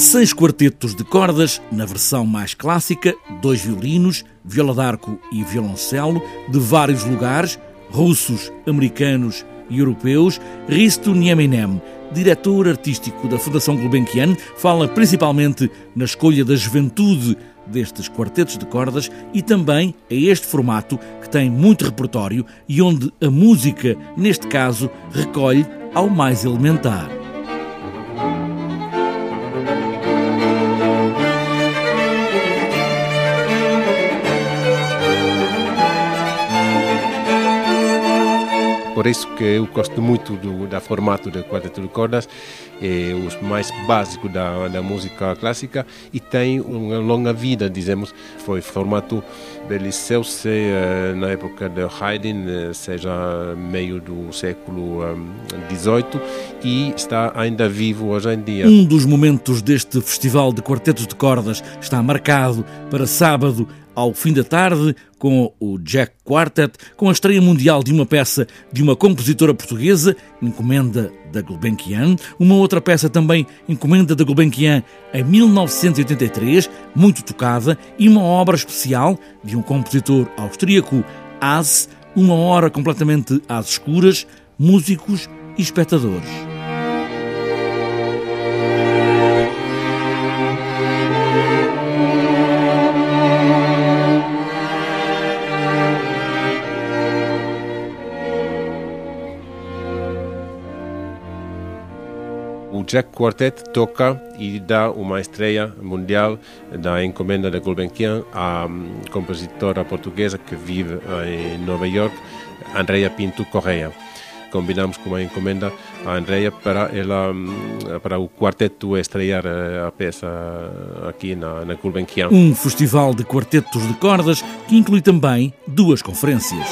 16 quartetos de cordas, na versão mais clássica, dois violinos, viola d'arco e violoncelo, de vários lugares, russos, americanos e europeus, Risto Nieminem, diretor artístico da Fundação Gulbenkian, fala principalmente na escolha da juventude destes quartetos de cordas e também a este formato que tem muito repertório e onde a música, neste caso, recolhe ao mais elementar. Por isso que eu gosto muito do da formato de quarteto de cordas, é os mais básicos da, da música clássica e tem uma longa vida, dizemos, foi formato beliceu-se eh, na época de Haydn, eh, seja meio do século XVIII, e está ainda vivo hoje em dia. Um dos momentos deste festival de quartetos de cordas está marcado para sábado ao fim da tarde com o Jack Quartet, com a estreia mundial de uma peça de uma compositora portuguesa, encomenda da Gulbenkian, uma outra peça também encomenda da Gulbenkian em 1983, muito tocada, e uma obra especial de um compositor austríaco, As, uma hora completamente às escuras, músicos e espectadores. O Jack Quartet toca e dá uma estreia mundial da encomenda da Gulbenkian à hum, compositora portuguesa que vive em Nova York, Andrea Pinto Correia. Combinamos com uma encomenda a Andrea para ela hum, para o quarteto estrear eh, a peça aqui na, na Gulbenkian. Um festival de quartetos de cordas que inclui também duas conferências.